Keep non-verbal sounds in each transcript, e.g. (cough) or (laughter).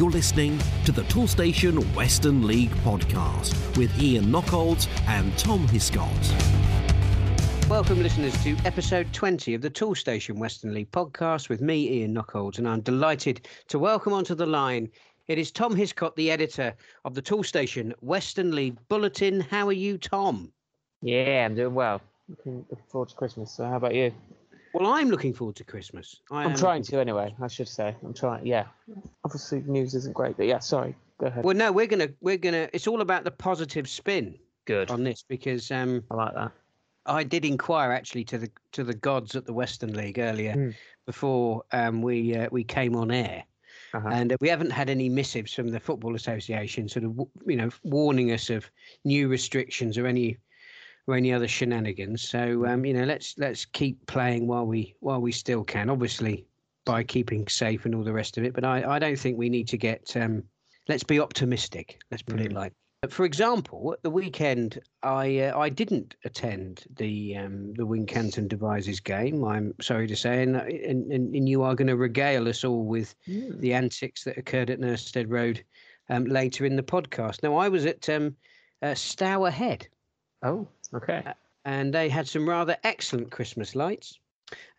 You're listening to the Toolstation Western League podcast with Ian Knockolds and Tom Hiscott. Welcome, listeners, to episode 20 of the Toolstation Western League podcast with me, Ian Knockolds, and I'm delighted to welcome onto the line. It is Tom Hiscott, the editor of the Toolstation Western League Bulletin. How are you, Tom? Yeah, I'm doing well. Looking, looking forward to Christmas. So, how about you? Well, I'm looking forward to Christmas. I I'm trying to anyway. I should say I'm trying. Yeah, obviously news isn't great, but yeah. Sorry, go ahead. Well, no, we're gonna we're gonna. It's all about the positive spin Good. on this because um, I like that. I did inquire actually to the to the gods at the Western League earlier Hmm. before um, we uh, we came on air, Uh-huh. and uh, we haven't had any missives from the Football Association, sort of you know warning us of new restrictions or any or any other shenanigans. So um, you know let's let's keep playing while we while we still can. Obviously by keeping safe and all the rest of it, but I I don't think we need to get. Um, let's be optimistic. Let's put it Mm. like. For example, at the weekend, I uh, I didn't attend the um, the Wincanton Devizes game. I'm sorry to say, and and, and you are going to regale us all with Mm. the antics that occurred at Nurstead Road um, later in the podcast. Now, I was at um, uh, Stourhead, Oh, okay. and they had some rather excellent Christmas lights.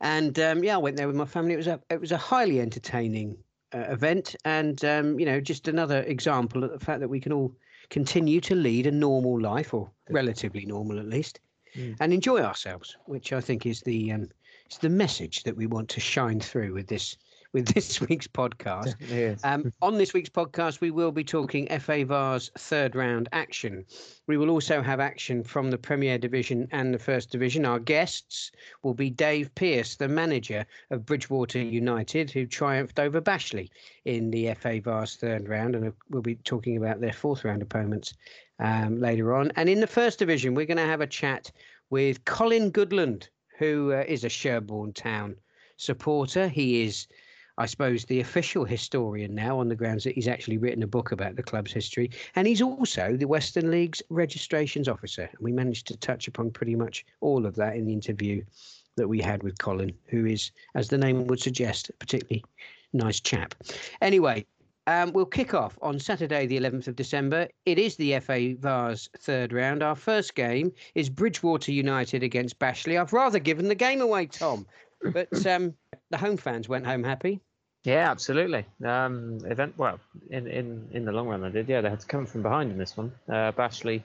And um, yeah, I went there with my family. It was a it was a highly entertaining uh, event, and um, you know, just another example of the fact that we can all continue to lead a normal life, or relatively normal at least, Mm. and enjoy ourselves, which I think is the um, is the message that we want to shine through with this with (laughs) this week's podcast. (laughs) Is. Um, on this week's podcast, we will be talking FA Vase third round action. We will also have action from the Premier Division and the First Division. Our guests will be Dave Pearce, the manager of Bridgwater United, who triumphed over Bashley in the FA Vase third round. And we'll be talking about their fourth round opponents um, later on. And in the First Division, we're going to have a chat with Colin Goodland, who uh, is a Sherborne Town supporter. He is I suppose, the official historian now on the grounds that he's actually written a book about the club's history. And he's also the Western League's registrations officer. And we managed to touch upon pretty much all of that in the interview that we had with Colin, who is, as the name would suggest, a particularly nice chap. Anyway, um, we'll kick off on Saturday, the 11th of December. It is the FA Vase third round. Our first game is Bridgwater United against Bashley. I've rather given the game away, Tom, but um, the home fans went home happy. Yeah, absolutely. Um, event. Well, in, in in the long run, they did. Yeah, they had to come from behind in this one. Uh, Bashley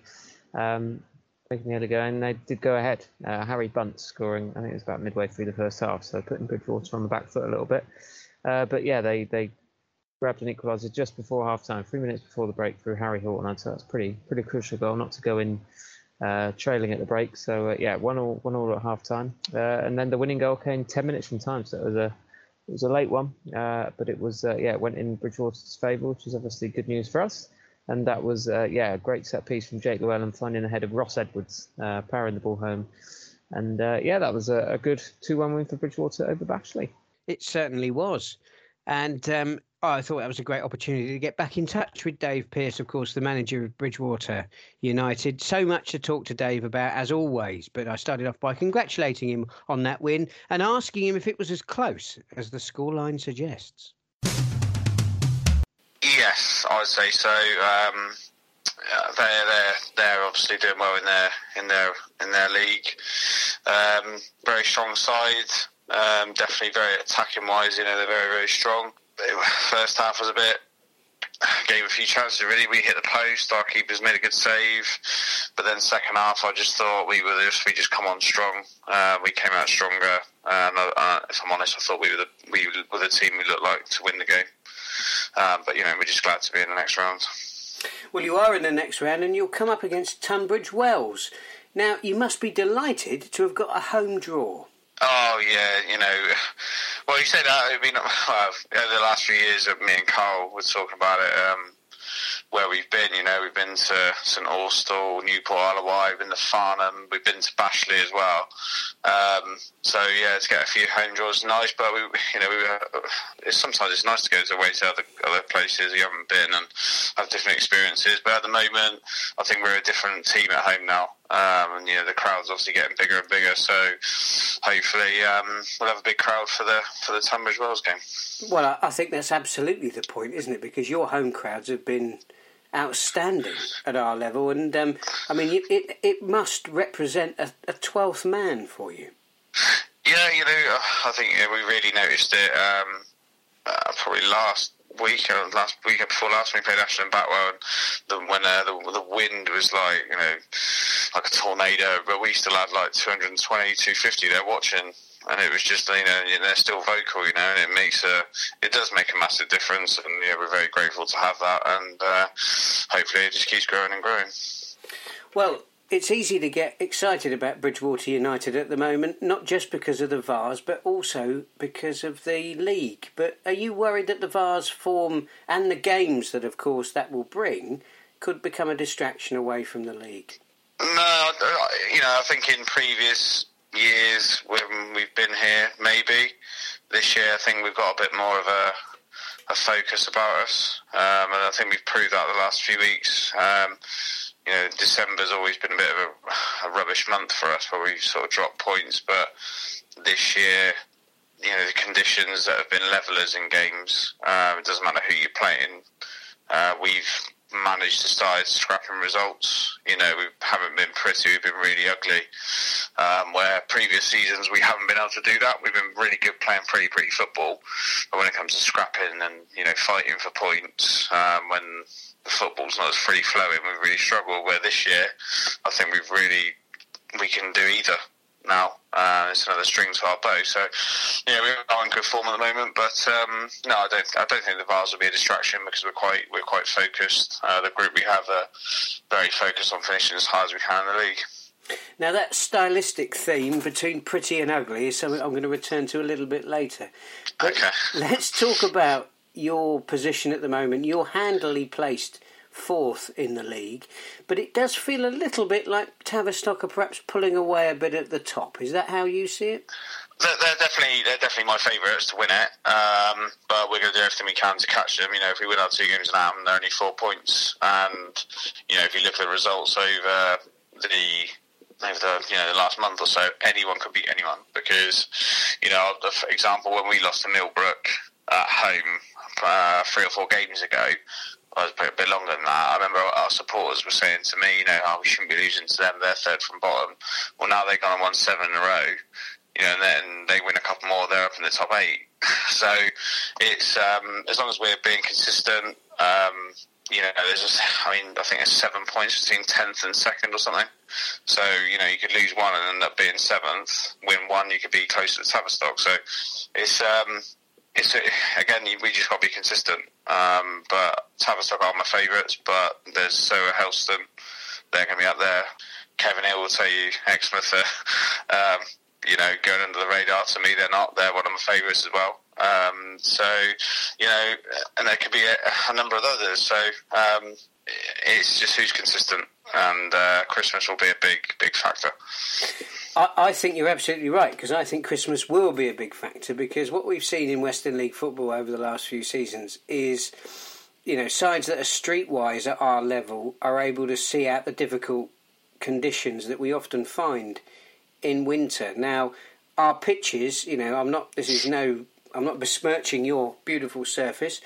um, making the other go, and they did go ahead. Uh, Harry Bunt scoring. I think it was about midway through the first half, so putting Bridgwater on the back foot a little bit. Uh, but yeah, they they grabbed an equaliser just before half time, three minutes before the break through Harry Horton. Say that's pretty pretty crucial goal not to go in uh, trailing at the break. So uh, yeah, one all one all at half time, uh, and then the winning goal came ten minutes from time. So it was a it was a late one, uh, but it was uh, yeah it went in Bridgwater's favour, which is obviously good news for us. And that was uh, yeah a great set piece from Jake Llewellyn finding the head of Ross Edwards, powering the ball home. And uh, yeah, that was a, a good two-one win for Bridgwater over Bashley. It certainly was. And um, I thought that was a great opportunity to get back in touch with Dave Pearce, of course, the manager of Bridgwater United. So much to talk to Dave about, as always. But I started off by congratulating him on that win and asking him if it was as close as the scoreline suggests. Yes, I would say so. Um, uh, they're they're they're obviously doing well in their in their in their league. Um, very strong side. Um, definitely very attacking wise. You know they're very very strong. Were- First half was a bit gave a few chances. Really, we hit the post. Our keepers made a good save, but then second half, I just thought we were just we just come on strong. Uh, we came out stronger. And uh, uh, if I'm honest, I thought we were the we were the team we looked like to win the game. Um, but you know, we're just glad to be in the next round. Well, you are in the next round and you'll come up against Tunbridge Wells. Now, you must be delighted to have got a home draw. Oh yeah, you know. Well, you say that. I mean, well, the last few years, me and Carl were talking about it. Um, where we've been, you know, we've been to St Austell, Newport, Isle we've been to Farnham, we've been to Bashley as well. Um, so yeah, to get a few home draws nice, but we, you know, we, uh, it's, sometimes it's nice to go away to other other places you haven't been and have different experiences. But at the moment, I think we're a different team at home now. Um, and you know the crowd's obviously getting bigger and bigger, so hopefully um, we'll have a big crowd for the for the Tunbridge Wells game. Well, I, think that's absolutely the point, isn't it? Because your home crowds have been outstanding at our level, and um, I mean, it, it, it must represent a twelfth man for you. Yeah, you know, I think we really noticed it um, uh, probably last week or last week before last we played Ashton Backwell and the, when uh, the, the wind was like you know like a tornado but we still had like 220 250 there watching and it was just you know they're still vocal, you know, and it makes a it does make a massive difference, and yeah, we're very grateful to have that, and uh, hopefully it just keeps growing and growing. Well, it's easy to get excited about Bridgwater United at the moment, not just because of the Vase, but also because of the league. But are you worried that the Vase form and the games that, of course, that will bring could become a distraction away from the league? No, you know, I think in previous years when we've been here, maybe. This year, I think we've got a bit more of a, a focus about us, um, and I think we've proved that the last few weeks. Um, you know, December's always been a bit of a, a rubbish month for us where we've sort of dropped points, but this year, you know, the conditions that have been levelers in games, um, it doesn't matter who you're playing, uh, we've managed to start scrapping results. You know, we haven't been pretty, we've been really ugly. Um, where previous seasons we haven't been able to do that. We've been really good playing pretty, pretty football. But when it comes to scrapping and, you know, fighting for points, um, when football's not as free flowing, we really struggle. Where this year, I think we've really, we can do either now. Uh, it's another string to our bow. So, yeah, we're in good form at the moment. But um, no, I don't. I don't think the Vase will be a distraction because we're quite we're quite focused. Uh, the group we have are very focused on finishing as high as we can in the league. Now that stylistic theme between pretty and ugly is something I'm going to return to a little bit later. But okay. Let's talk about your position at the moment. You're handily placed fourth in the league, but it does feel a little bit like Tavistock are perhaps pulling away a bit at the top. Is that how you see it? They're, definitely they're definitely my favourites to win it, um, but we're going to do everything we can to catch them. You know, if we win our two games now, they're only four points, and you know if you look at the results over the over the you know the last month or so, anyone could beat anyone because you know, for example, when we lost to Millbrook at home uh, three or four games ago, I was a bit longer than that. I remember our supporters were saying to me, you know, oh, we shouldn't be losing to them. They're third from bottom. Well, now they've gone and won seven in a row, you know, and then they win a couple more. They're up in the top eight. (laughs) So it's um, as long as we're being consistent. Um, you know, there's just, I mean, I think it's seven points between tenth and second or something. So you know, you could lose one and end up being seventh. Win one, you could be close to the Tavistock. So it's um, it's again, we just got to be consistent. Um, but Tavistock are my favourites, but there's Soho Helston. They're going to be up there. Kevin Hill will tell you Exmouth are, um, you know, going under the radar. To me, they're not. They're one of my favourites as well. Um, so, you know, and there could be a, a number of others. So um, it's just who's consistent, and uh, Christmas will be a big, big factor. I, I think you're absolutely right because I think Christmas will be a big factor because what we've seen in Western League football over the last few seasons is, you know, sides that are streetwise at our level are able to see out the difficult conditions that we often find in winter. Now, our pitches, you know, I'm not. This is no. I'm not besmirching your beautiful surface,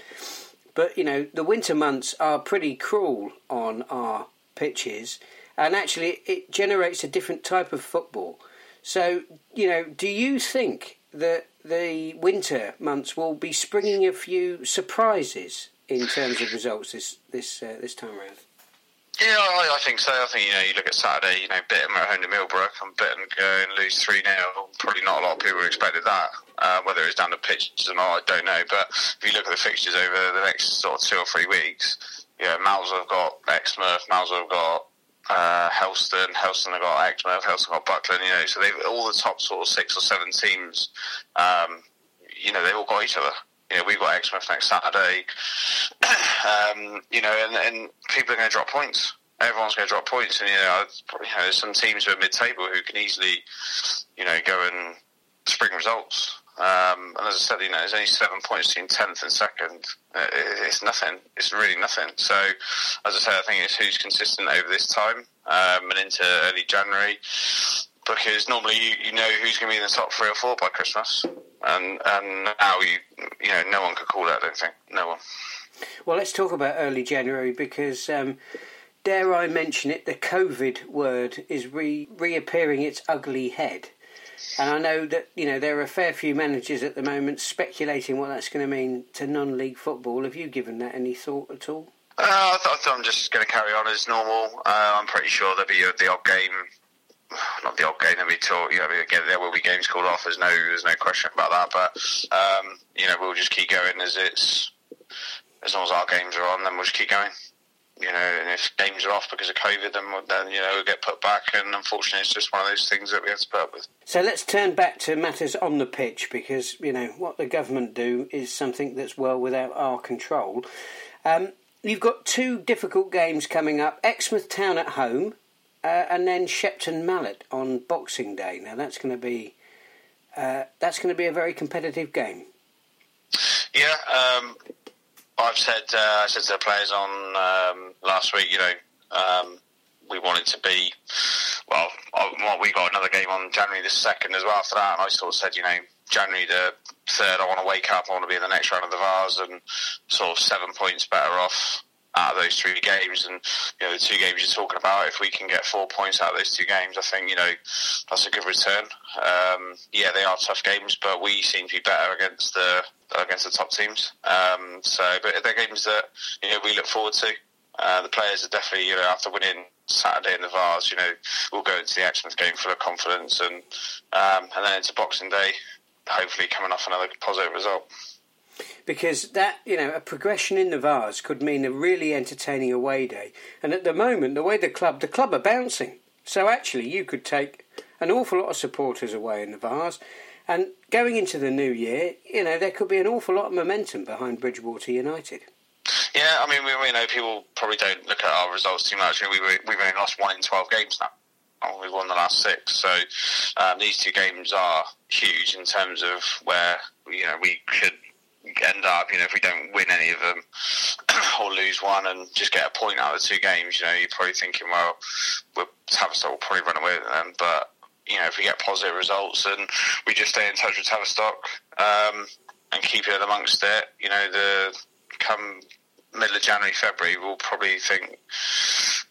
but you know, the winter months are pretty cruel on our pitches and actually it generates a different type of football. So, you know, do you think that the winter months will be springing a few surprises in terms of results this this uh, this time around? Yeah, I, I, think so. I think you know, you look at Saturday. You know, Bitton at home to Millbrook, and Bitton go and lose three 0 Probably not a lot of people expected that. Uh, whether it's down to pitches or not, I don't know. But if you look at the fixtures over the next sort of two or three weeks, yeah, Mal's have got Exmouth, Mal's have got uh, Helston, Helston have got Exmouth, Helston got Buckland, you know, so they've all the top sort of six or seven teams, um, you know, they've all got each other. You know, we've got Exmouth next Saturday, (clears throat) um, you know, and, and people are going to drop points. Everyone's going to drop points, and you know, you know, there's some teams who are mid-table who can easily, you know, go and spring results. Um, and as I said, you know, there's only seven points between tenth and second. Uh, it's nothing. It's really nothing. So, as I said, I think it's who's consistent over this time. um, and into early January because normally you, you know who's going to be in the top three or four by Christmas, and and now you you know no one could call that. I don't think no one. Well, let's talk about early January because. Um, dare I mention it, the COVID word is re- reappearing its ugly head. And I know that you know there are a fair few managers at the moment speculating what that's going to mean to non-league football. Have you given that any thought at all? Uh, I, th- I am just going to carry on as normal. Uh, I'm pretty sure there'll be the odd game (sighs) not the odd game we talk. You know, again, there will be games called off. There's no, there's no question about that. But um, you know, we'll just keep going as it's as long as our games are on. Then we'll just keep going. You know, and if games are off because of COVID, then then you know we'll get put back. And unfortunately, it's just one of those things that we have to put up with. So let's turn back to matters on the pitch because you know what the government do is something that's well without our control. Um, you've got two difficult games coming up: Exmouth Town at home uh, and then Shepton Mallet on Boxing Day. Now that's going to be uh, that's going to be a very competitive game. Yeah, um, I've said uh, I said to the players on um, last week. You know, um, we wanted to be well. We got another game on January the second as well after that, and I sort of said, you know, January the third, I want to wake up. I want to be in the next round of the Vase and sort of seven points better off out of those three games. And you know, the two games you're talking about, if we can get four points out of those two games, I think you know that's a good return. Um, yeah, they are tough games, but we seem to be better against the against the top teams. Um, so, but they're games that you know we look forward to. Uh, the players are definitely, you know, after winning Saturday in the Vase, you know, we'll go into the Exmouth game full of confidence, and um, and then into Boxing Day, hopefully coming off another positive result because that you know a progression in the Vase could mean a really entertaining away day. And at the moment, the way the club the club are bouncing, so actually you could take an awful lot of supporters away in the Vase. And going into the new year, you know there could be an awful lot of momentum behind Bridgwater United. Yeah, I mean, we, we know people probably don't look at our results too much. We, we, we've only lost one in twelve games now. We've won the last six, so um, these two games are huge in terms of where you know we could end up, you know, if we don't win any of them (clears throat) or lose one and just get a point out of the two games, you know, you're probably thinking, well, we'll will probably run away with them. But, you know, if we get positive results and we just stay in touch with Tavistock um, and keep it amongst it, you know, the come middle of January, February, we'll probably think,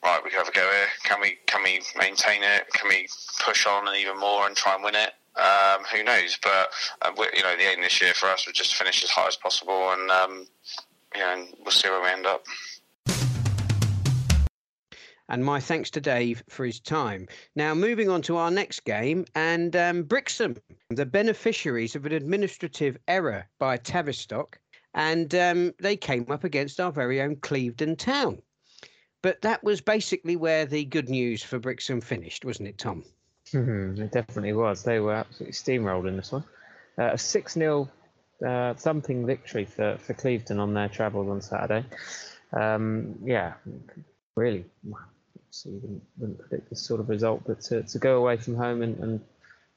right, we have a go here. Can we can we maintain it? Can we push on and even more and try and win it? Um, who knows? But uh, you know, the aim this year for us was just to finish as high as possible, and um, you know, we'll see where we end up. And my thanks to Dave for his time. Now, moving on to our next game, and um, Brixham, the beneficiaries of an administrative error by Tavistock, and um, they came up against our very own Clevedon Town. But that was basically where the good news for Brixham finished, wasn't it, Tom? Mm-hmm, it definitely was. They were absolutely steamrolled in this one. Uh, a 6 0 uh, thumping victory for, for Clevedon on their travels on Saturday. Um, yeah, really. So you wouldn't, wouldn't, predict this sort of result, but to, to go away from home and, and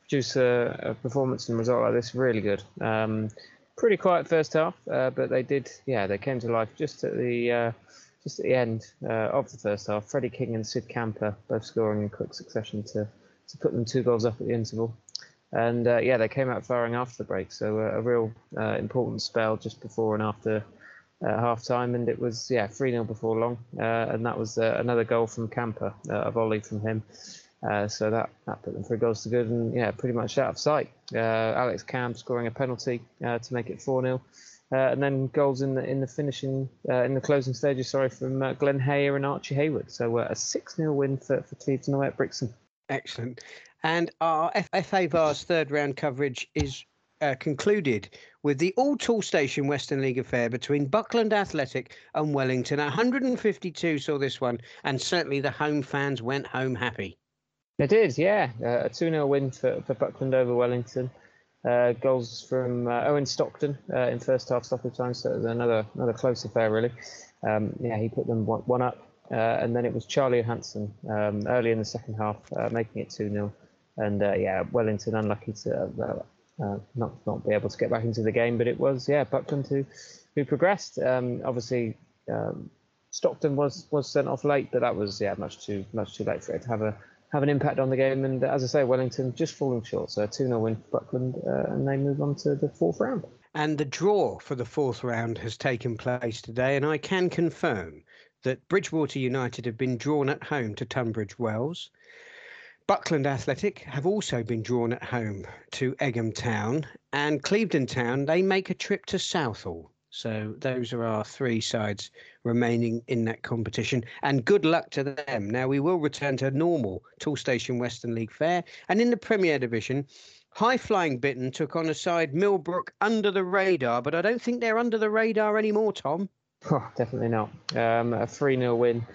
produce a, a, performance and result like this, really good. Um, pretty quiet first half, uh, but they did, yeah, they came to life just at the uh, just at the end uh, of the first half. Freddie King and Sid Camper both scoring in quick succession to to put them two goals up at the interval. And uh, yeah, they came out firing after the break, so a real uh, important spell just before and after uh, half time. And it was yeah 3 0 before long, uh, and that was uh, another goal from Camper, uh, a volley from him. Uh, so that, that put them three goals to good, and yeah, pretty much out of sight. Uh, Alex Cam scoring a penalty to make it 4 0. and then goals in the in the finishing in the closing stages, sorry, from Glenn Hayer and Archie Hayward. So a six 0 win for for Clevedon away at Brixham. Excellent. And our FA Vase third round coverage is uh, concluded with the all Toolstation Western League affair between Buckland Athletic and Wellington. 152 saw this one, and certainly the home fans went home happy. They did, yeah. Uh, a 2 0 win for, for Buckland over Wellington. Uh, goals from uh, Owen Stockton uh, in first half stoppage time, so it was another another close affair, really. Um, yeah, he put them one, one up uh, and then it was Charlie Hanson um, early in the second half, making it 2 0. And yeah, Wellington unlucky to not not be able to get back into the game, but it was yeah Buckland who who progressed. Um, obviously, um, Stockton was was sent off late, but that was yeah much too much too late for it to have a have an impact on the game. And as I say, Wellington just falling short. So a 2 0 win for Buckland, uh, and they move on to the fourth round. And the draw for the fourth round has taken place today, and I can confirm that Bridgwater United have been drawn at home to Tunbridge Wells. Buckland Athletic have also been drawn at home to Egham Town, and Clevedon Town they make a trip to Southall. So those are our three sides remaining in that competition, and good luck to them. Now we will return to normal Toolstation Western League fare, and in the Premier Division, High Flying Bitton took on a side Millbrook under the radar, but I don't think they're under the radar anymore, Tom. Oh, definitely not. Um, a 3 0 win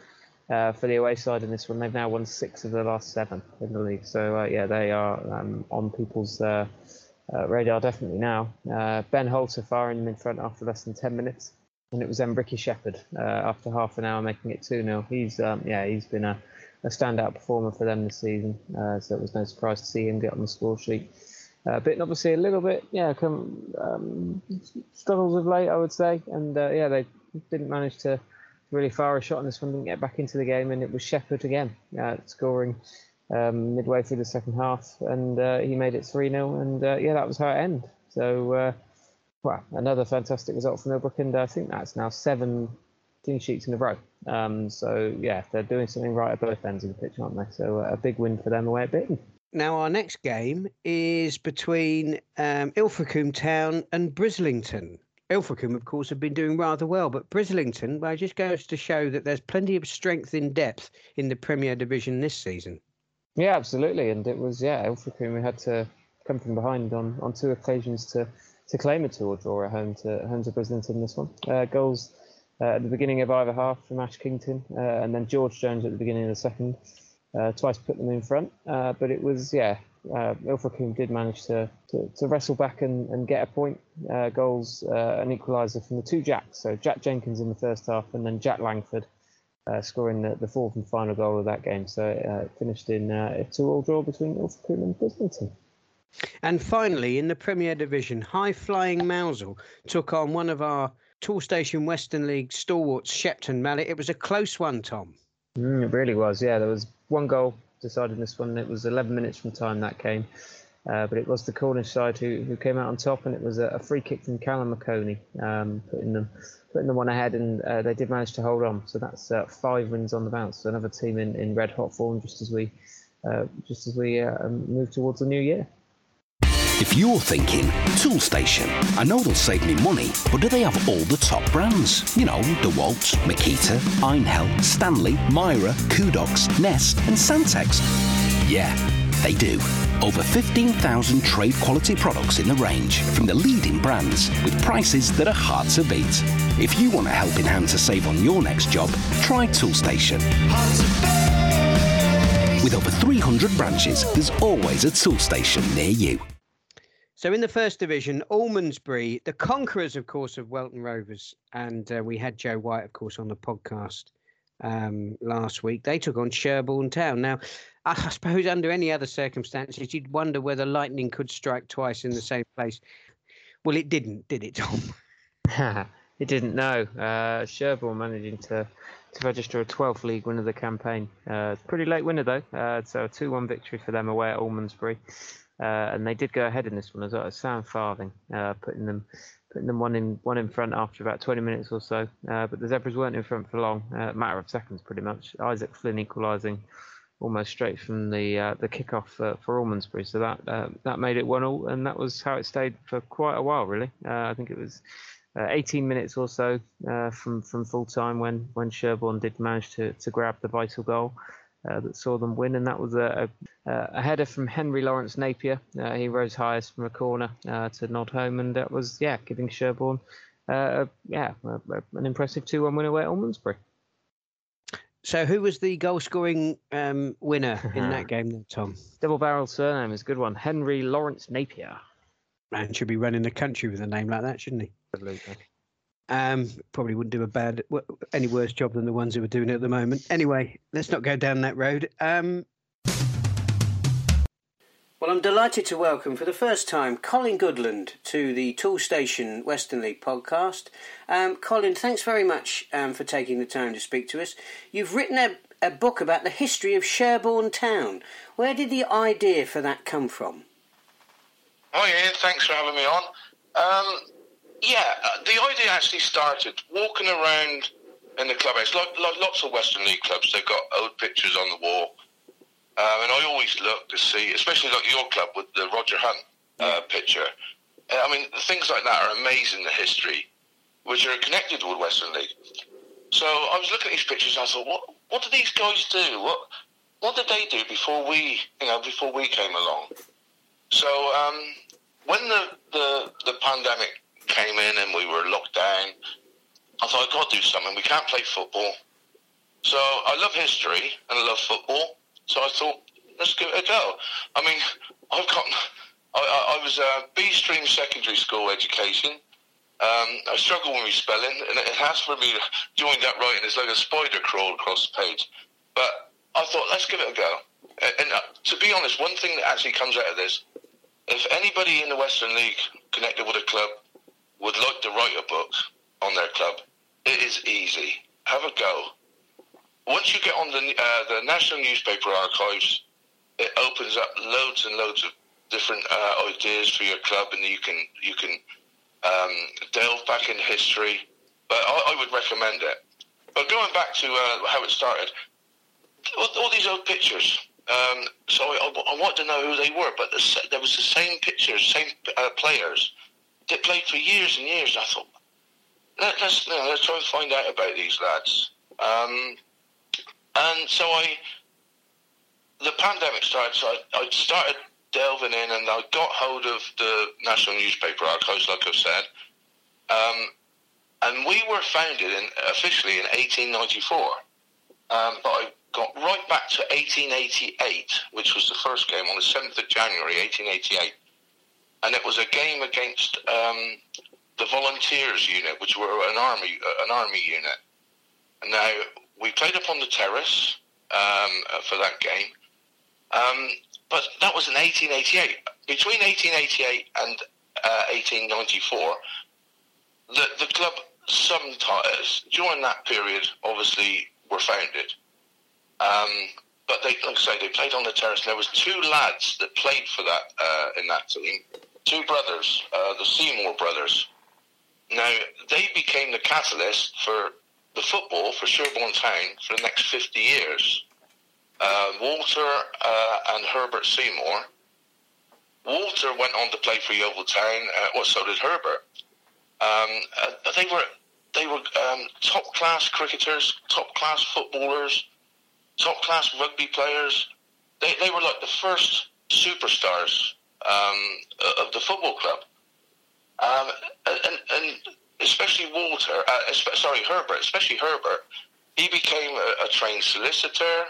uh, for the away side in this one. They've now won six of the last seven in the league. So, uh, yeah, they are um, on people's uh, uh radar definitely now. Uh, ben Holter firing in front after less than 10 minutes. And it was then Ricky Shepherd uh, after half an hour making it 2 0. He's, um, yeah, he's been a, a, standout performer for them this season. so it was no surprise to see him get on the score sheet. Uh, but obviously a little bit, yeah, come, um, struggles of late, I would say, and yeah, they didn't manage to really fire a shot on this one, didn't get back into the game, and it was Shepherd again uh, scoring um, midway through the second half, and uh, he made it 3 0, and uh, yeah, that was it ended. So, uh, well, another fantastic result from Millbrook, and I think that's now seven clean sheets in a row. Um, so, yeah, they're doing something right at both ends of the pitch, aren't they? So, uh, a big win for them away at Bitton. Now, our next game is between um, Ilfracombe Town and Brislington. Ilfracombe, of course, have been doing rather well, but Brislington, well, just goes to show that there's plenty of strength in depth in the Premier Division this season. Yeah, absolutely, and it was yeah, Ilfracombe we had to come from behind on, on two occasions to to claim a two or draw at home to home to Brislington. This one uh, goals uh, at the beginning of either half from Ash Kington, uh, and then George Jones at the beginning of the second. Uh, twice put them in front, uh, but it was yeah uh, Ilfracombe did manage to, to, to, wrestle back and, and get a point, uh, goals, uh, an equaliser from the two Jacks. So Jack Jenkins in the first half, and then Jack Langford uh, scoring the, the, fourth and final goal of that game. So uh, it finished in uh, a two-all draw between Ilfracombe and Brislington. And finally, in the Premier Division, High Flying Mousehole took on one of our Toolstation Western League stalwarts, Shepton Mallet. It was a close one, Tom. Mm, it really was. Yeah, there was one goal decided this one. It was 11 minutes from time that came. Uh, but it was the Cornish side who, who came out on top, and it was a, a free kick from Callum McConey, um, putting them putting them one ahead, and uh, they did manage to hold on. So that's uh, five wins on the bounce. So another team in, in red hot form, just as we uh, just as we uh, move towards the new year. If you're thinking, Toolstation, I know they'll save me money, but do they have all the top brands? You know, DeWalt, Makita, Einhell, Stanley, Mira, Kudox, Nest, and Santex. Yeah, they do. Over 15,000 trade quality products in the range from the leading brands with prices that are hard to beat. If you want a helping hand to save on your next job, try Toolstation. With over 300 branches, there's always a Toolstation near you. So in the first division, Almondsbury, the conquerors, of course, of Welton Rovers, and uh, we had Joe White, of course, on the podcast um, last week. They took on Sherborne Town. Now, I suppose under any other circumstances, you'd wonder whether lightning could strike twice in the same place. Well, it didn't, did it, Tom? (laughs) (laughs) it didn't. No, uh, Sherborne managing to to register a 12th league win of the campaign. Uh, pretty late winner though, uh, so a 2-1 victory for them away at Almondsbury. Uh, and they did go ahead in this one as well. Sam Farthing uh, putting them putting them one in one in front after about 20 minutes or so. Uh, but the Zebras weren't in front for long, uh, matter of seconds pretty much. Isaac Flynn equalising almost straight from the uh, the kickoff for, for Almondsbury. So that uh, that made it one all, and that was how it stayed for quite a while really. I think it was. 18 minutes or so from from full time when when Sherborne did manage to to grab the vital goal, uh, that saw them win, and that was a, a, a header from Henry Lawrence Napier. Uh, he rose highest from a corner uh, to nod home, and that was yeah, giving Sherborne uh, yeah an impressive two-one win away at Almondsbury. So, who was the goal-scoring um, winner (laughs) in that game, then, Tom? Double-barrel surname is a good one. Henry Lawrence Napier. Man should be running the country with a name like that, shouldn't he? Absolutely. Um, probably wouldn't do a bad any worse job than the ones who are doing it at the moment. Anyway, let's not go down that road. Um, Well, I'm delighted to welcome for the first time Colin Goodland to the Toolstation Western League podcast. Um, Colin, thanks very much um, for taking the time to speak to us. You've written a, a book about the history of Sherborne Town. Where did the idea for that come from? Oh, yeah, thanks for having me on. Yeah, uh, the idea actually started walking around in the clubhouse, like, like lots of Western League clubs, they've got old pictures on the wall. Um, and I always look to see, especially like your club with the Roger Hunt uh, picture. I mean, things like that are amazing, the history, which are connected with Western League. So I was looking at these pictures and I thought, what, what do these guys do? What, what did they do before we, you know, before we came along? So um, when the, the, the pandemic came in and we were locked down, I thought I've got to do something. We can't play football. So I love history and I love football. So I thought, let's give it a go. I mean, I've got, I, I, was a B stream secondary school education. Um, I struggle with my spelling, and it has for me join that writing. It's like a spider crawl across the page. But I thought, let's give it a go. And, and uh, to be honest, one thing that actually comes out of this, if anybody in the Western League connected with a club would like to write a book on their club, it is easy. Have a go. Once you get on the uh, the National Newspaper Archives, it opens up loads and loads of different uh, ideas for your club, and you can you can um, delve back in history. But I, I, would recommend it. But going back to uh, how it started, all, all these old pictures. Um, so I, I, wanted to know who they were, but the, there was the same pictures, same uh, players that played for years and years. I thought, Let, us you know, let's try and find out about these lads. Um, and so I, the pandemic started, so I, I started delving in and I got hold of the National Newspaper Archives, like I've said. Um, and we were founded in, officially in 1894. Um, but I got right back to 1888, which was the first game on the 7th of January, 1888. And it was a game against um, the Volunteers unit, which were an army, uh, an army unit. Now, we played up on the terrace um, uh, for that game. Um, but that was in 1888. Between 1888 and uh, 1894, the, the club sometimes, during that period, obviously were founded. Um, but they, like I say, they played on the terrace. There was two lads that played for that uh, in that team, two brothers, uh, the Seymour brothers. Now they became the catalyst for the football for Sherborne Town for the next 50 years. Uh, Walter uh, and Herbert Seymour. Walter went on to play for Yeovil Town. Uh, well, so did Herbert. Um, uh, they were they were um, top class cricketers, top class footballers, top class rugby players. They they were like the first superstars um, of the football club. Um, and, and especially Walter, uh, sorry, Herbert, especially Herbert, he became a, a trained solicitor.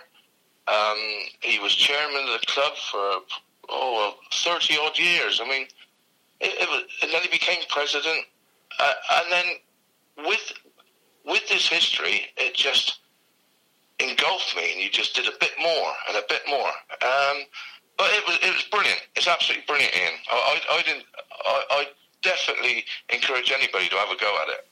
Um, he was chairman of the club for oh thirty odd years. I mean, it, it was, and then he became president. Uh, and then with with this history, it just engulfed me, and you just did a bit more and a bit more. Um, but it was it was brilliant. It's absolutely brilliant, Ian. I, I, I didn't. I, I definitely encourage anybody to have a go at it.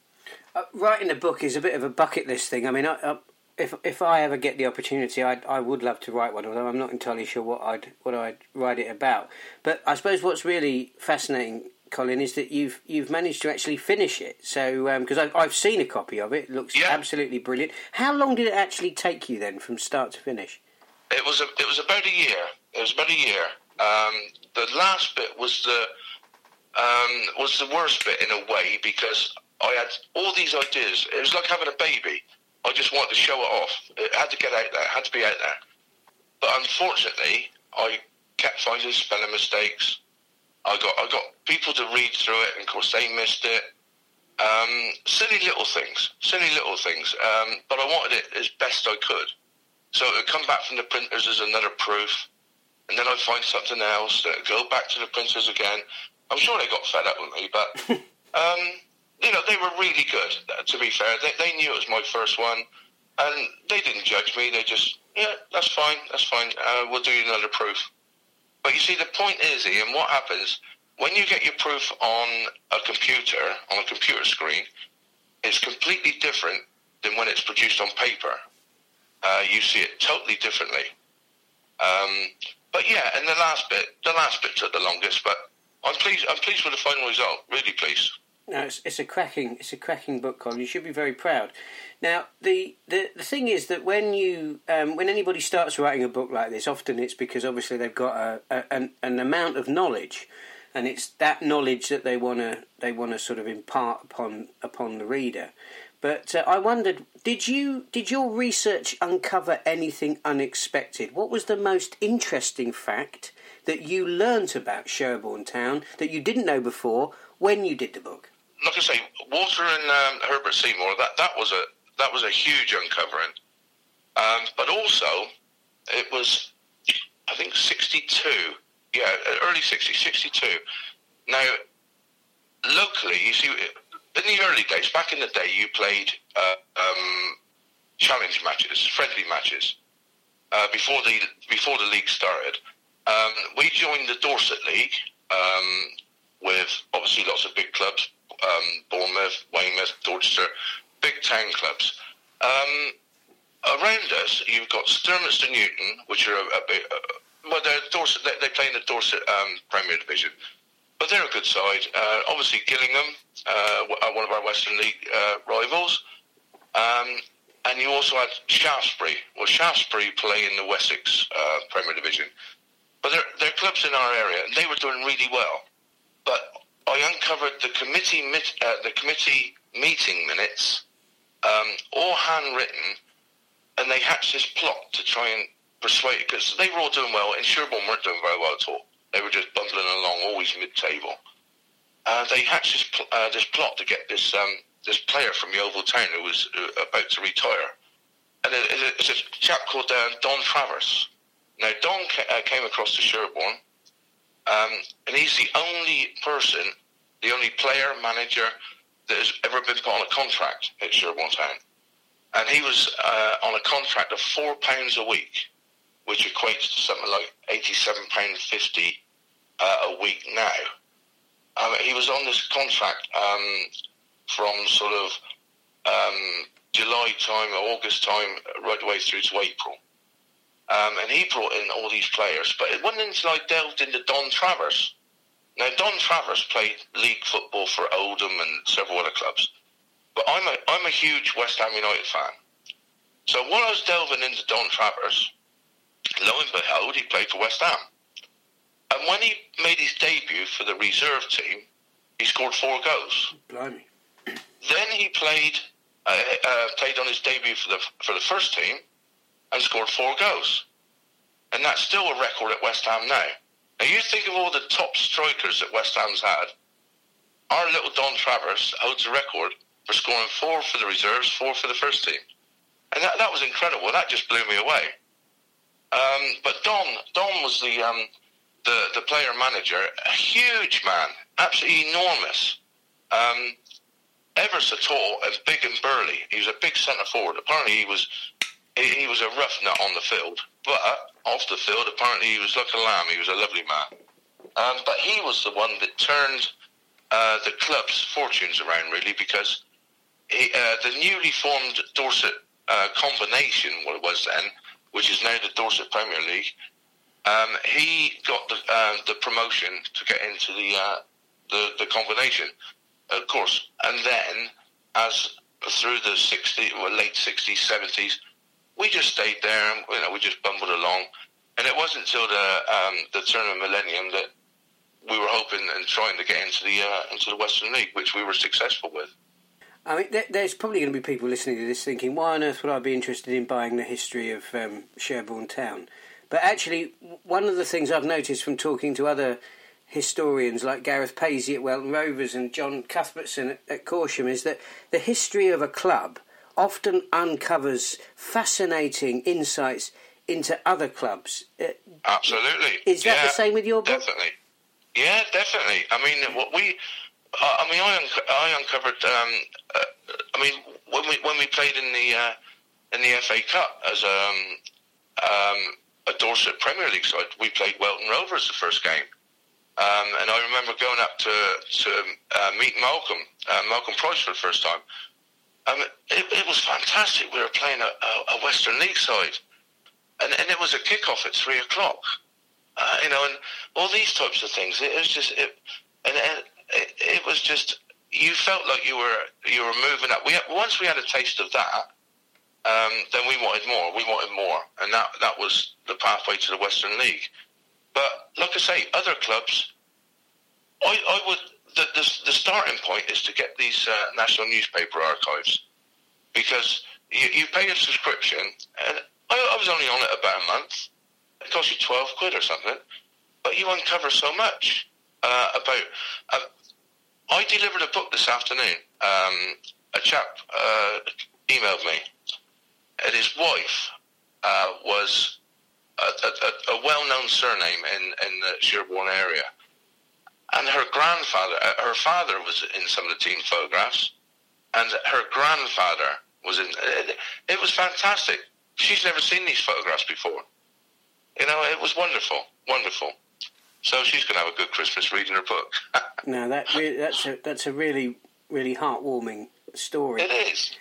Uh, writing a book is a bit of a bucket list thing. I mean, I, if if I ever get the opportunity, I I would love to write one, although I'm not entirely sure what I'd what I'd write it about. But I suppose what's really fascinating, Colin, is that you've you've managed to actually finish it. So because um, I've, I've seen a copy of it, it looks yeah. absolutely brilliant. How long did it actually take you then, from start to finish? It was a, it was about a year. It was about a year. Um, the last bit was the um, was the worst bit in a way because I had all these ideas. It was like having a baby. I just wanted to show it off. It had to get out there. It had to be out there. But unfortunately, I kept finding spelling mistakes. I got I got people to read through it, and of course they missed it. Um, silly little things, silly little things. Um, but I wanted it as best I could. So it would come back from the printers as another proof, and then I'd find something else. That would go back to the printers again. I'm sure they got fed up with me, but (laughs) um, you know they were really good. To be fair, they, they knew it was my first one, and they didn't judge me. They just, yeah, that's fine, that's fine. Uh, we'll do another proof. But you see, the point is, Ian, what happens when you get your proof on a computer, on a computer screen, it's completely different than when it's produced on paper. Uh, you see it totally differently. Um, but yeah, and the last bit, the last bit took the longest, but I'm pleased. I'm pleased with the final result. Really pleased. No, it's, it's a cracking, it's a cracking book, Colin. You should be very proud. Now, the, the, the thing is that when you um, when anybody starts writing a book like this, often it's because obviously they've got a, a an, an amount of knowledge, and it's that knowledge that they want to they want to sort of impart upon upon the reader. But uh, I wondered, did you did your research uncover anything unexpected? What was the most interesting fact that you learnt about Sherborne Town that you didn't know before when you did the book? Like I say, Walter and um, Herbert Seymour. That that was a that was a huge uncovering. Um, but also, it was, I think, 62. Yeah, early 60s, 62. Now, locally, you see, in the early days, back in the day, you played uh, um, challenge matches, friendly matches, uh, before the before the league started. Um, we joined the Dorset League um, with obviously lots of big clubs, um, Bournemouth, Weymouth, Dorchester, big town clubs. Um, around us, you've got Sturminster Newton, which are a, a bit, uh, well, they're Dorset, they, they play in the Dorset um, Premier Division, but they're a good side. Uh, obviously, Gillingham, uh, one of our Western League uh, rivals. Um, and you also had Shaftesbury. Well, Shaftesbury play in the Wessex uh, Premier Division, but they're, they're clubs in our area, and they were doing really well. But I uncovered the committee uh, the committee meeting minutes um, all handwritten, and they hatched this plot to try and persuade, because they were all doing well, and Sherborne weren't doing very well at all. They were just bumbling along, always mid-table. Uh, they hatched this, pl- uh, this plot to get this um, this player from Yeovil Town who was uh, about to retire. And it, it's a chap called uh, Don Travis. Now, Don ca- uh, came across to Sherborne, um, and he's the only person, the only player, manager, that has ever been put on a contract at Sherborne Town. And he was uh, on a contract of £4 a week, which equates to something like £87.50 uh, a week now. Um, he was on this contract um, from sort of um, July time, August time, right the way through to April. Um, and he brought in all these players. But it wasn't until I delved into Don Travis now, Don Travis played league football for Oldham and several other clubs, but I'm a, I'm a huge West Ham United fan. So while I was delving into Don Travis, lo and behold, he played for West Ham. And when he made his debut for the reserve team, he scored four goals. Blimey. Then he played uh, uh, played on his debut for the for the first team and scored four goals. And that's still a record at West Ham now. Now you think of all the top strikers that West Ham's had. Our little Don Travis holds a record for scoring four for the reserves, four for the first team, and that, that was incredible. That just blew me away. Um, but Don, Don was the um, the the player manager, a huge man, absolutely enormous, um, ever so tall and big and burly. He was a big centre forward. Apparently, he was he, he was a rough nut on the field, but off the field, apparently he was like a lamb. He was a lovely man. Um, but he was the one that turned uh, the club's fortunes around, really, because he, uh, the newly formed Dorset uh, combination, what it was then, which is now the Dorset Premier League, um, he got the, uh, the promotion to get into the, uh, the, the combination, of course. And then, as through the 60s, well, late 60s, 70s, we just stayed there and you know we just bumbled along. And it wasn't until the um, the turn of the millennium that we were hoping and trying to get into the uh, into the Western League, which we were successful with. I mean, there's probably going to be people listening to this thinking, why on earth would I be interested in buying the history of um, Sherborne Town? But actually, one of the things I've noticed from talking to other historians like Gareth Paisley at Welton Rovers and John Cuthbertson at, at Corsham is that the history of a club often uncovers fascinating insights into other clubs. Uh, Absolutely. Is that yeah, the same with your book? Definitely. Yeah, definitely. I mean, what we, I mean, I, un- I uncovered. Um, uh, I mean, when we when we played in the uh, in the FA Cup as um, um, a Dorset Premier League side. We played Welton Rovers the first game. Um, and I remember going up to to uh, meet Malcolm, uh, Malcolm Price for the first time. Um, it, it, was fantastic. We were playing a, a, Western League side, and, and it was a kickoff at three o'clock. Uh, you know, and all these types of things. It was just, it, and, and it, it, was just, you felt like you were you were moving up. We once we had a taste of that, um, then we wanted more. We wanted more, and that that was the pathway to the Western League. But like I say, other clubs, I, I would the, the, the starting point is to get these uh, national newspaper archives because you, you pay a subscription, and I, I was only on it about a month. It cost you twelve quid or something, but you uncover so much uh, about. Uh, I delivered a book this afternoon. Um, a chap uh, emailed me, and his wife uh, was a, a, a well-known surname in, in the Sherborne area. And her grandfather, uh, her father was in some of the team photographs, and her grandfather was in. It, it was fantastic. She's never seen these photographs before. You know, it was wonderful, wonderful. So she's going to have a good Christmas reading her book. (laughs) now that really, that's a that's a really really heartwarming story. It is.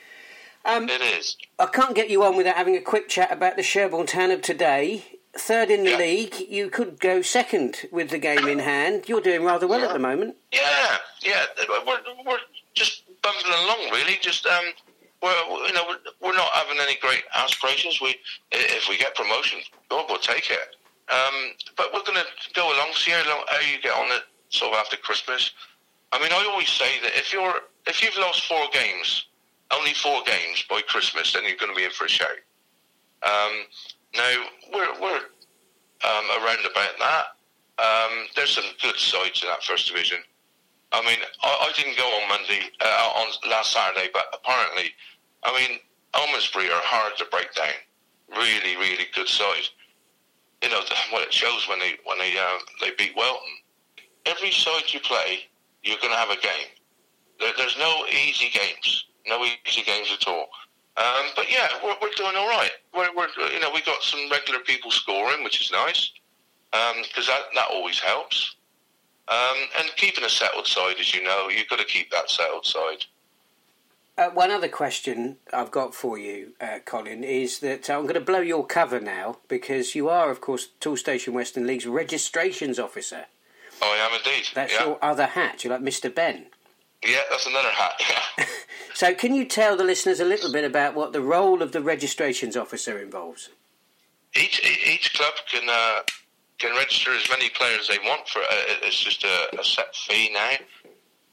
Um, it is. I can't get you on without having a quick chat about the Sherborne Town of today. Third in the yeah. league, you could go second with the game in hand. You're doing rather well yeah. at the moment. Yeah, yeah. We're, we're just bumbling along, really. Just um, we're you know we're, we're not having any great aspirations. We if we get promotion, God, we'll take it. Um, but we're going to go along, see how, long, how you get on it sort of after Christmas. I mean, I always say that if you're if you've lost four games only four games by Christmas, then you're going to be in for a show. Um, now we're we're um, around about that. Um, there's some good sides in that first division. I mean, I, I didn't go on Monday uh, on last Saturday, but apparently, I mean, Almondsbury are hard to break down. Really, really good side. You know what it shows when they when they uh, they beat Welton. Every side you play, you're going to have a game. There, there's no easy games no easy games at all. Um, but yeah, we're, we're doing all right. We're, we're, you know, we got some regular people scoring, which is nice because um, that that always helps. Um, and keeping a settled side, as you know, you've got to keep that settled side. Uh, one other question I've got for you, uh, Colin, is that I'm going to blow your cover now because you are, of course, Toolstation Western League's registrations officer. Oh I am indeed. That's yeah. your other hat. You're like Mr. Ben. Yeah, that's another hat. (laughs) (laughs) so, can you tell the listeners a little bit about what the role of the registrations officer involves? Each each club can uh, can register as many players as they want for. Uh, it's just a, a, set fee now.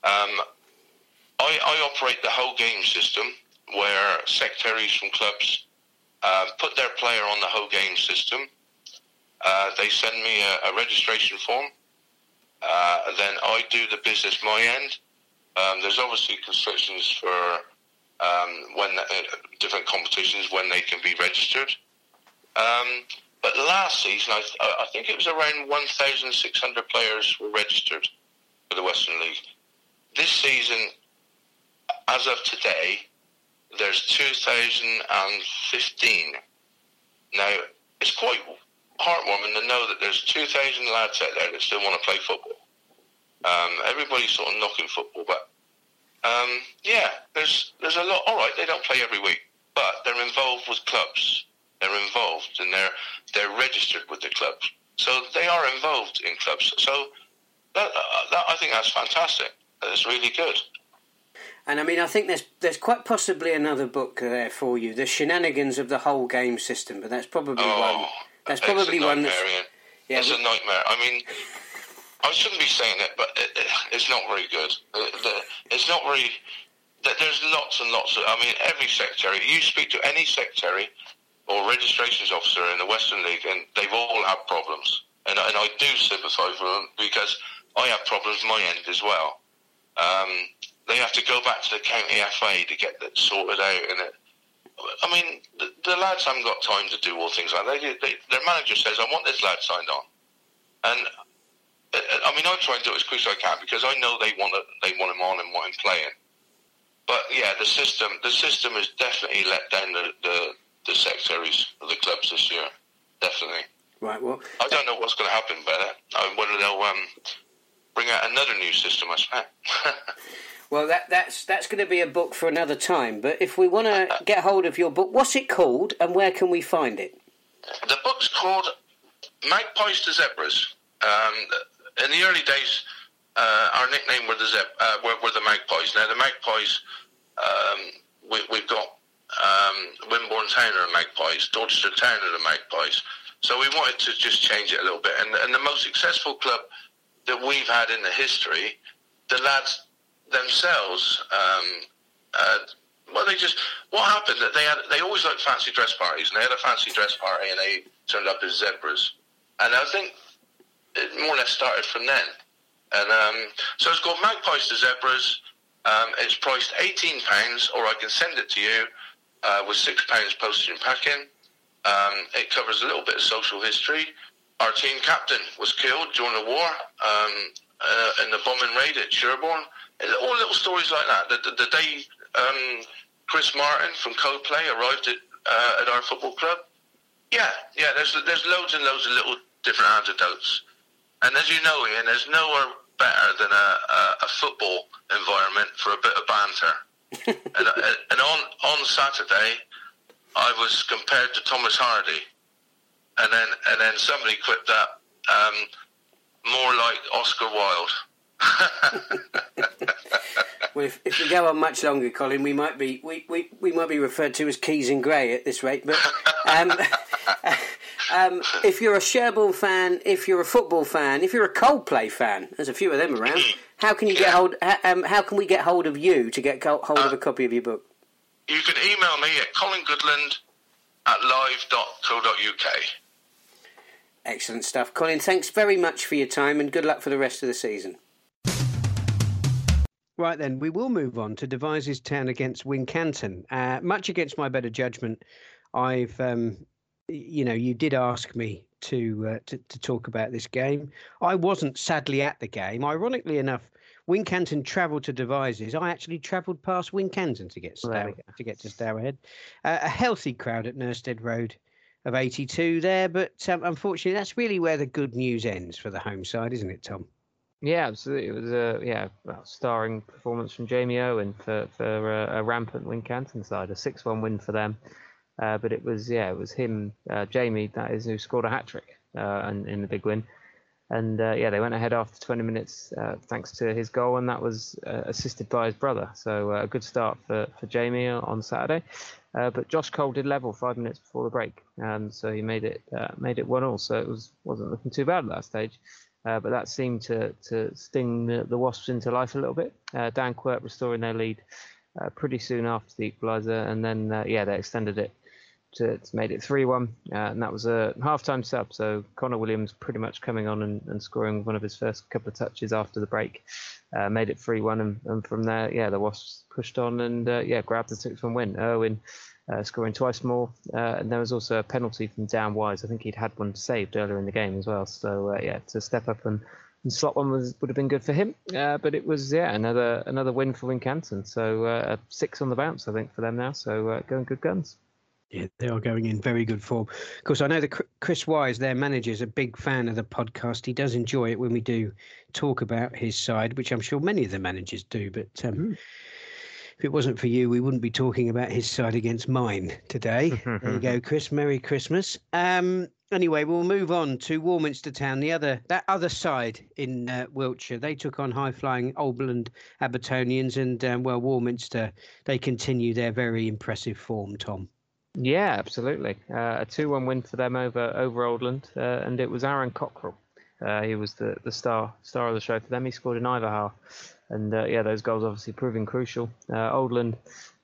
Um, I, I, operate the whole game system where secretaries from clubs uh, put their player on the whole game system. Uh, they send me a, a registration form. Uh, then I do the business my end um, there's obviously constrictions for um, when uh, different competitions when they can be registered. Um, but last season, I, I, think it was around 1,600 players were registered for the Western League. This season, as of today, there's 2,015. Now, it's quite heartwarming to know that there's 2,000 lads out there that still want to play football. Um, everybody's sort of knocking football, but um, yeah, there's there's a lot. All right, they don't play every week, but they're involved with clubs. They're involved and they're they're registered with the clubs, so they are involved in clubs. So that, uh, that I think that's fantastic. That's really good. And I mean, I think there's there's quite possibly another book there for you, the shenanigans of the whole game system. But that's probably oh, one. That's probably one that's yeah, it's a nightmare. I mean, I shouldn't be saying it, but it, it, it's not very good. It's not very. There's lots and lots of. I mean, every secretary. You speak to any secretary or registrations officer in the Western League, and they've all had problems. And, and I do sympathise with them because I have problems my end as well. Um, they have to go back to the county FA to get that sorted out, and it, I mean, the, the, lads haven't got time to do all things like that. They, they, their manager says, "I want this lad signed on," and I mean, I try and do it as quick as I can because I know they want to, they want him on and want him playing. But yeah, the system the system has definitely let down the, the, the secretaries of the clubs this year. Definitely. Right. Well, I don't know what's going to happen, but uh, whether they'll um, bring out another new system, I suppose. (laughs) well, that that's that's going to be a book for another time. But if we want to (laughs) get hold of your book, what's it called, and where can we find it? The book's called Magpies to Zebras. Um, in the early days, uh, our nickname were the uh, were, were, the Magpies. Now the Magpies, um, we, have got um, Wimborne Town are the Magpies, Dorchester Town are the Magpies. So we wanted to just change it a little bit. And, and the most successful club that we've had in the history, the lads themselves, um, uh, well, they just what happened that they had they always liked fancy dress parties, and they had a fancy dress party, and they turned up as zebras. And I think it more or less started from then. And um, so it's called Magpies to Zebras. Um, it's priced eighteen pounds, or I can send it to you uh, with six pounds postage and packing. Um, it covers a little bit of social history. Our team captain was killed during the war um, uh, in the bombing raid at Sherborne. All little stories like that. The, the, the day um, Chris Martin from Coldplay arrived at, uh, at our football club. Yeah, yeah. There's there's loads and loads of little different anecdotes. And as you know, Ian, there's nowhere better than a, a, a football environment for a bit of banter. (laughs) and, uh, and on on Saturday, I was compared to Thomas Hardy, and then and then somebody quipped that um, more like Oscar Wilde. (laughs) well, if, if, we go on much longer, Colin, we might be we, we, we might be referred to as Keys and Gray at this rate. But um, (laughs) um, if you're a Sherborne fan, if you're a football fan, if you're a Coldplay fan, there's a few of them around. How can you get hold? How, um, how can we get hold of you to get hold of a copy of your book? you can email me at colingoodland at live.co.uk. Excellent stuff. Colin, thanks very much for your time and good luck for the rest of the season. Right then, we will move on to Devizes Town against Wincanton. Uh, much against my better judgment, I've, um, you know, you did ask me to, uh, to to talk about this game. I wasn't sadly at the game. Ironically enough, Wincanton travelled to Devizes. I actually travelled past Wincanton to get Stour, to get to Stourhead. Uh, a healthy crowd at Nursteed Road of 82 there, but um, unfortunately, that's really where the good news ends for the home side, isn't it, Tom? Yeah, absolutely. It was a yeah, starring performance from Jamie Owen for for a, a rampant Wincanton side, a six-one win for them. Uh, but it was yeah, it was him, uh, Jamie, that is, who scored a hat trick uh, in, in the big win. And uh, yeah, they went ahead after 20 minutes uh, thanks to his goal, and that was assisted by his brother. So a good start for, for Jamie on Saturday. But Josh Cole did level five minutes before the break, um, so he made it made it one all. So it was wasn't looking too bad at that stage. but that seemed to to sting the, the Wasps into life a little bit. Dan Quirk restoring their lead pretty soon after the equaliser, and then yeah, they extended it to, to made it 3 1, uh, and that was a half time sub. So Connor Williams pretty much coming on and, and, scoring one of his first couple of touches after the break, uh, made it 3 1. And, and, from there, yeah, the Wasps pushed on and uh, yeah, grabbed the 6 1 win. Owen uh, scoring twice more, uh, and there was also a penalty from Dan Wise. I think he'd had one saved earlier in the game as well. So uh, yeah, to step up and and slot one was would have been good for him. Uh, but it was yeah another another win for Wincanton. So uh, six on the bounce I think for them now. So uh, going good guns. Yeah, they are going in very good form. Of course, I know that Chris Wise, their manager, is a big fan of the podcast. He does enjoy it when we do talk about his side, which I'm sure many of the managers do. But um, mm. if it wasn't for you, we wouldn't be talking about his side against mine today. (laughs) there you go, Chris. Merry Christmas. Um, anyway, we'll move on to Warminster Town, the other that other side in uh, Wiltshire. They took on high flying Oldland Abertonians, and um, well, Warminster they continue their very impressive form. Tom. Yeah, absolutely. Uh, a two-one win for them over over Oldland, uh, and it was Aaron Cockrell. Uh, he was the, the star star of the show for them. He scored in either half, and uh, yeah, those goals obviously proving crucial. Uh, Oldland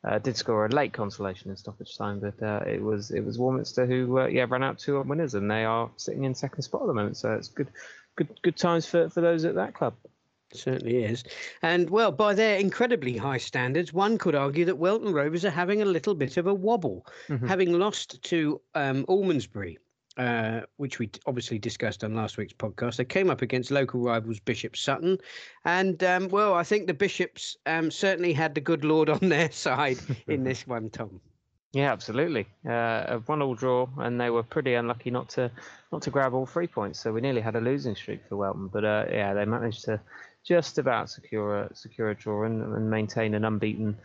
uh, did score a late consolation in stoppage time, but it was it was Warminster who yeah ran out two winners, and they are sitting in second spot at the moment. So it's good good good times for, for those at that club. Certainly is. And, well, by their incredibly high standards, one could argue that Welton Rovers are having a little bit of a wobble, mm-hmm. having lost to um, Almondsbury. Uh, which we obviously discussed on last week's podcast. They came up against local rivals Bishop Sutton, and um, well, I think the Bishops um, certainly had the good Lord on their (laughs) side in this (laughs) one, Tom. Yeah, absolutely. Uh, a one-all draw, and they were pretty unlucky not to not to grab all three points. So we nearly had a losing streak for Welton, but uh, yeah, they managed to just about secure a secure a draw and, and maintain an unbeaten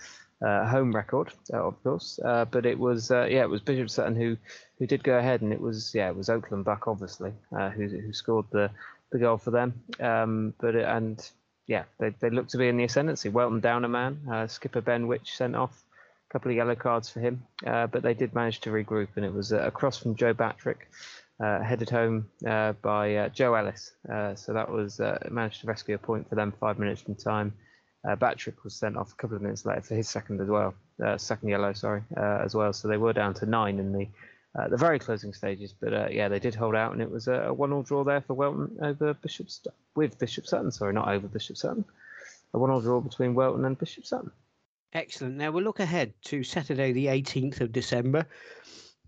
uh, home record, uh, of course. Uh, but it was uh, yeah, it was Bishop Sutton who who did go ahead, and it was yeah, it was Oakland Buck obviously who who scored the the goal for them. Um, but it, and yeah, they they looked to be in the ascendancy. Welton down a man. skipper Ben Which sent off a couple of yellow cards for him, uh, but they did manage to regroup, and it was a cross from Joe Batrick, uh, headed home uh, by uh, Joe Ellis. Uh, so that was managed to rescue a point for them five minutes from time. Batrick was sent off a couple of minutes later for his second as well, second yellow, sorry, as well. So they were down to nine in the the very closing stages. But yeah, they did hold out, and it was a, one-all draw there for Welton over Bishop with Bishop Sutton. Sorry, not over Bishop Sutton. A one-all draw between Welton and Bishop Sutton. Excellent. Now we'll look ahead to Saturday, the 18th of December.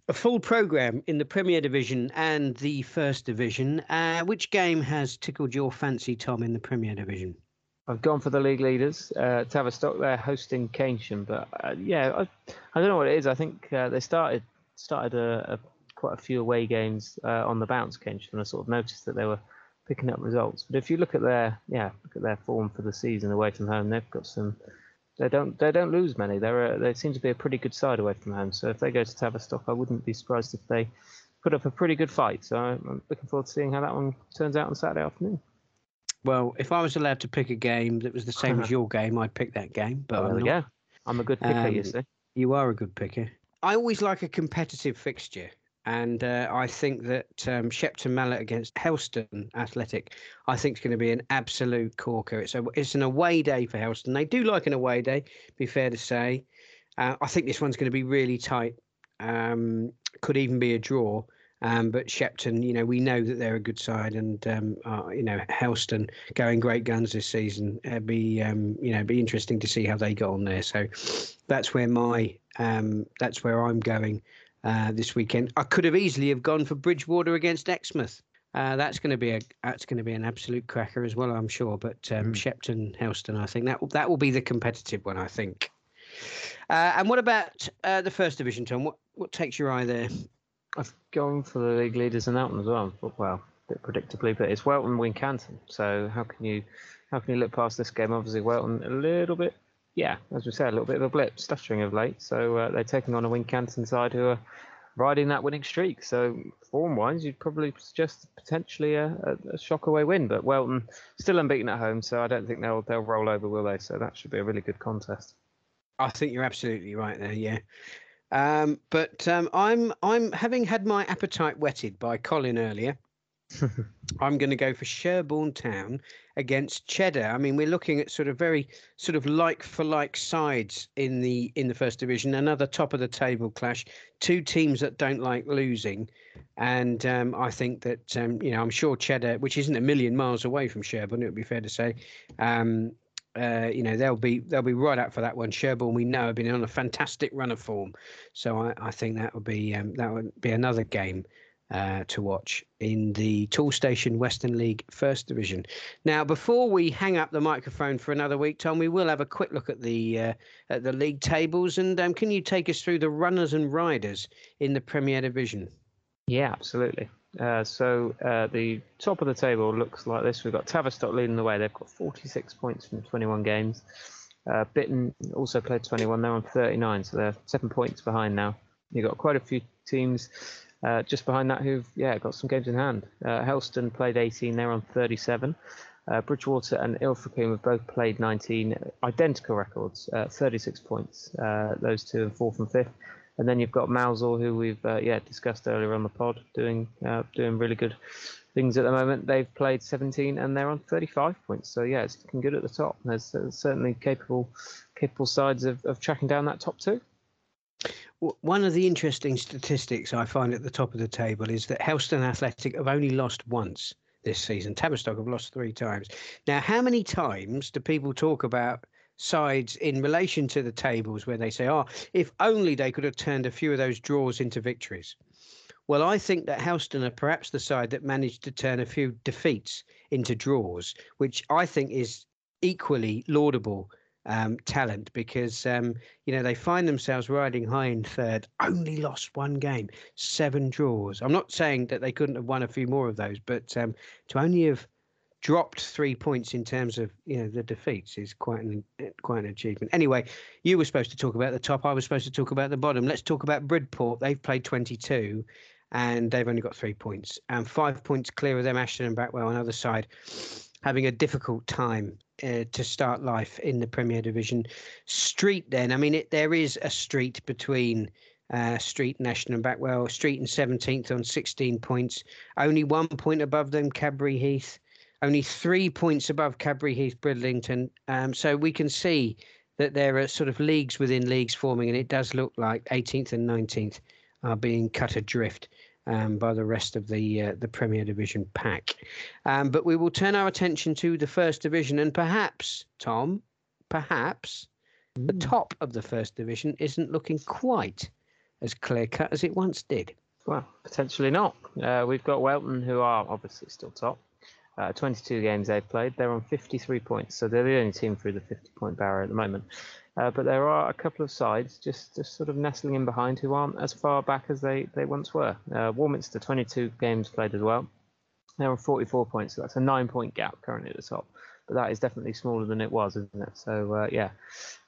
A full programme in the Premier Division and the First Division. Uh, which game has tickled your fancy, Tom, in the Premier Division? I've gone for the league leaders, uh, Tavistock. They're hosting Keynsham, but uh, yeah, I, I, don't know what it is. I think uh, they started started a, a, quite a few away games uh, on the bounce, Keynsham, and I sort of noticed that they were picking up results. But if you look at their yeah, look at their form for the season away from home, they've got some they don't they don't lose many. They're a, they seem to be a pretty good side away from home. So if they go to Tavistock, I wouldn't be surprised if they put up a pretty good fight. So I'm looking forward to seeing how that one turns out on Saturday afternoon. Well, if I was allowed to pick a game that was the same as (laughs) your game, I'd pick that game. But well, yeah, I'm a good picker. Um, you see, you are a good picker. I always like a competitive fixture. And uh, I think that um, Shepton Mallet against Helston Athletic, I think is going to be an absolute corker. It's a it's an away day for Helston. They do like an away day, be fair to say. Uh, I think this one's going to be really tight. Um, could even be a draw. Um, but Shepton, you know, we know that they're a good side, and um, uh, you know, Helston going great guns this season. It'd be, um, you know, be interesting to see how they got on there. So that's where my, um, that's where I'm going uh, this weekend. I could have easily have gone for Bridgwater against Exmouth. Uh, that's going to be a that's going to be an absolute cracker as well, I'm sure. But um, mm. Shepton, Helston, I think that will, that will be the competitive one, I think. Uh, and what about uh, the first division, Tom? What what takes your eye there? I've gone for the league leaders in that one as well. Well, a bit predictably, but it's Welton Wincanton. So how can you how can you look past this game? Obviously, Welton a little bit yeah, as we said, a little bit of a blip, stuttering of late. So uh, they're taking on a Wincanton side who are riding that winning streak. So form-wise, you'd probably suggest potentially a, a, a shock away win. But Welton still unbeaten at home, so I don't think they'll they'll roll over, will they? So that should be a really good contest. I think you're absolutely right there. Yeah. Um, but um, I'm I'm having had my appetite whetted by Colin earlier. (laughs) I'm going to go for Sherborne Town against Cheddar. I mean, we're looking at sort of very sort of like for like sides in the in the first division. Another top of the table clash. Two teams that don't like losing, and um, I think that um, you know I'm sure Cheddar, which isn't a million miles away from Sherborne, it would be fair to say. Um, uh, you know they'll be they'll be right up for that one. Sherborne, we know, have been on a fantastic run of form, so I, I think that would be um, that would be another game uh, to watch in the Toolstation Western League First Division. Now, before we hang up the microphone for another week, Tom, we will have a quick look at the uh, at the league tables. And um, can you take us through the runners and riders in the Premier Division? Yeah, absolutely. Uh, so uh, the top of the table looks like this. We've got Tavistock leading the way. They've got 46 points from 21 games. Uh, Bitton also played 21. They're on 39, so they're seven points behind now. You've got quite a few teams uh, just behind that, who've yeah got some games in hand. Uh, Helston played 18; they're on 37. Uh, Bridgwater and Ilfracombe have both played 19, identical records, uh, 36 points. Uh, those two, and fourth and fifth. And then you've got Mousehole, who we've uh, yeah discussed earlier on the pod, doing doing really good things at the moment. They've played 17 and they're on 35 points. So yeah, it's looking good at the top. There's, there's certainly capable capable sides of, of tracking down that top two. One of the interesting statistics I find at the top of the table is that Helston Athletic have only lost once this season. Tavistock have lost three times. Now, how many times do people talk about sides in relation to the tables where they say, oh, if only they could have turned a few of those draws into victories? Well, I think that Helston are perhaps the side that managed to turn a few defeats into draws, which I think is equally laudable um, talent because um, you know they find themselves riding high in third. Only lost one game, seven draws. I'm not saying that they couldn't have won a few more of those, but um, to only have dropped three points in terms of you know the defeats is quite an quite an achievement. Anyway, you were supposed to talk about the top. I was supposed to talk about the bottom. Let's talk about Bridport. They've played 22 and they've only got three points and five points clear of them. Ashton and Backwell on the other side having a difficult time uh, to start life in the Premier Division. Street, then, I mean, it, there is a street between uh, Street, National, and Backwell. Street in 17th on 16 points, only one point above them, Cadbury Heath, only three points above Cadbury Heath, Brislington. Um, so we can see that there are sort of leagues within leagues forming, and it does look like 18th and 19th are being cut adrift um, by the rest of the uh, the Premier Division pack. Um, but we will turn our attention to the First Division, and perhaps, Tom, perhaps mm. the top of the First Division isn't looking quite as clear cut as it once did. Well, potentially not. Uh, we've got Welton, who are obviously still top. Uh, 22 games they've played. They're on 53 points, so they're the only team through the 50 point barrier at the moment. Uh, but there are a couple of sides just, just sort of nestling in behind who aren't as far back as they, they once were. Uh, Warminster, 22 games played as well. They're on 44 points, so that's a nine point gap currently at the top. But that is definitely smaller than it was, isn't it? So, uh, yeah.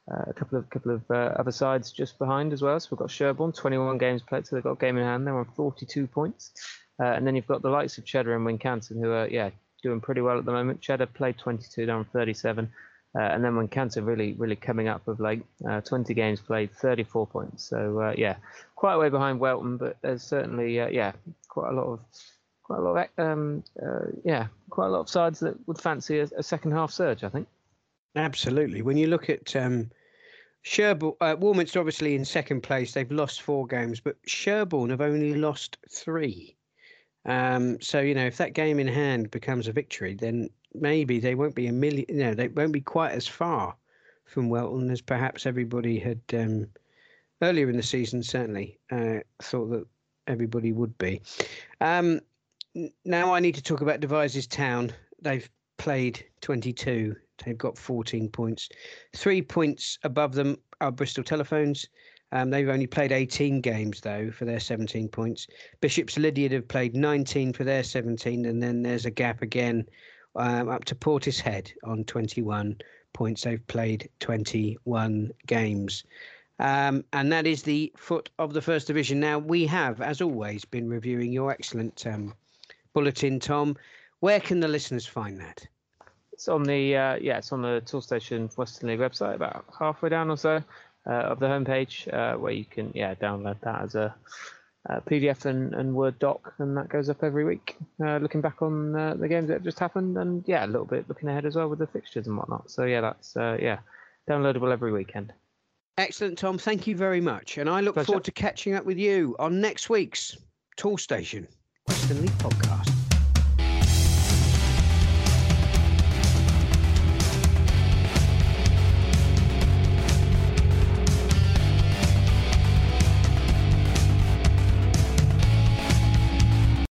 Uh, a couple of couple of uh, other sides just behind as well. So we've got Sherborne, 21 games played, so they've got a game in hand. They're on 42 points, uh, and then you've got the likes of Cheddar and Wincanton, who are yeah doing pretty well at the moment. Cheddar played 22, they're 37. Uh, and then Wincanton really, really coming up of late, uh, 20 games played, 34 points. So uh, yeah, quite a way behind Welton, but there's certainly uh, yeah quite a lot of quite a lot of um, uh, yeah quite a lot of sides that would fancy a, a, second half surge. I think. Absolutely. When you look at um, Sherborne, uh, Warminster obviously in second place, they've lost four games, but Sherborne have only lost three. Um, so you know, if that game in hand becomes a victory, then maybe they won't be a million. You know, they won't be quite as far from Welton as perhaps everybody had um, earlier in the season. Certainly uh, thought that everybody would be. Um, now I need to talk about Devizes Town. They've played 22. They've got 14 points. Three points above them are Bristol Telephones. Um, they've only played 18 games though for their 17 points. Bishops Lydeard have played 19 for their 17, and then there's a gap again um, up to Portishead on 21 points. They've played 21 games. Um, and that is the foot of the first division. Now, we have, as always, been reviewing your excellent um, bulletin, Tom. Where can the listeners find that? It's on the uh, yeah, it's on the Toolstation Western League website, about halfway down or so of the homepage, uh, where you can yeah download that as a uh, PDF and, and Word doc, and that goes up every week. Uh, looking back on uh, the games that just happened, and yeah, a little bit looking ahead as well with the fixtures and whatnot. So yeah, that's uh, yeah, downloadable every weekend. Excellent, Tom. Thank you very much, and I look Pleasure. forward to catching up with you on next week's Toolstation Western League podcast.